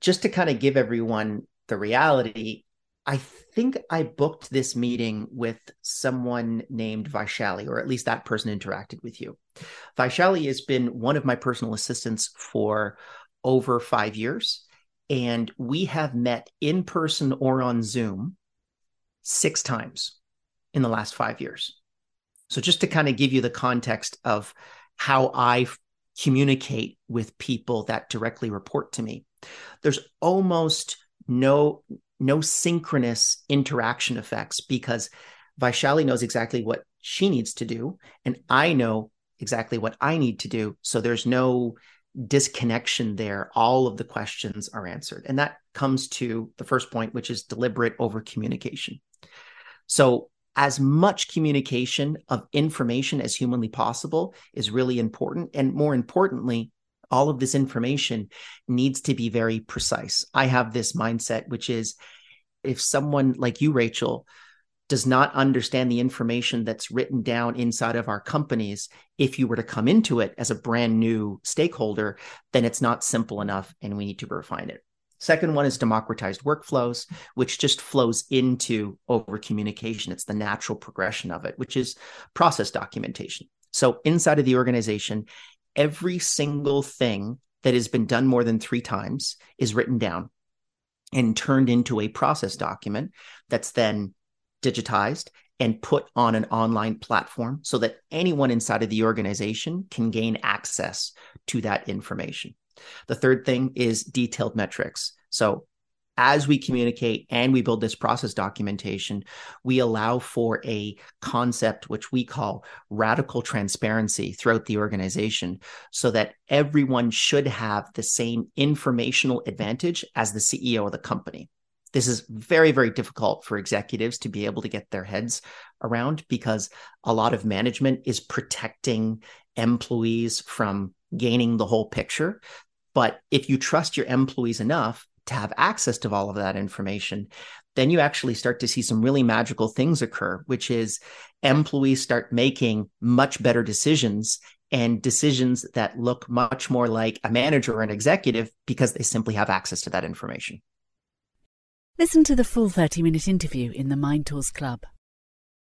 just to kind of give everyone the reality, I think I booked this meeting with someone named Vaishali, or at least that person interacted with you. Vaishali has been one of my personal assistants for over five years, and we have met in person or on Zoom six times in the last five years. So, just to kind of give you the context of how I communicate with people that directly report to me, there's almost no no synchronous interaction effects because Vaishali knows exactly what she needs to do, and I know exactly what I need to do. So there's no disconnection there. All of the questions are answered. And that comes to the first point, which is deliberate over communication. So, as much communication of information as humanly possible is really important. And more importantly, all of this information needs to be very precise. I have this mindset, which is if someone like you, Rachel, does not understand the information that's written down inside of our companies, if you were to come into it as a brand new stakeholder, then it's not simple enough and we need to refine it. Second one is democratized workflows, which just flows into over communication. It's the natural progression of it, which is process documentation. So inside of the organization, every single thing that has been done more than three times is written down and turned into a process document that's then digitized and put on an online platform so that anyone inside of the organization can gain access to that information. The third thing is detailed metrics. So as we communicate and we build this process documentation, we allow for a concept which we call radical transparency throughout the organization so that everyone should have the same informational advantage as the CEO of the company. This is very, very difficult for executives to be able to get their heads around because a lot of management is protecting employees from gaining the whole picture. But if you trust your employees enough to have access to all of that information, then you actually start to see some really magical things occur, which is employees start making much better decisions and decisions that look much more like a manager or an executive because they simply have access to that information. Listen to the full 30 minute interview in the Mind Tools Club.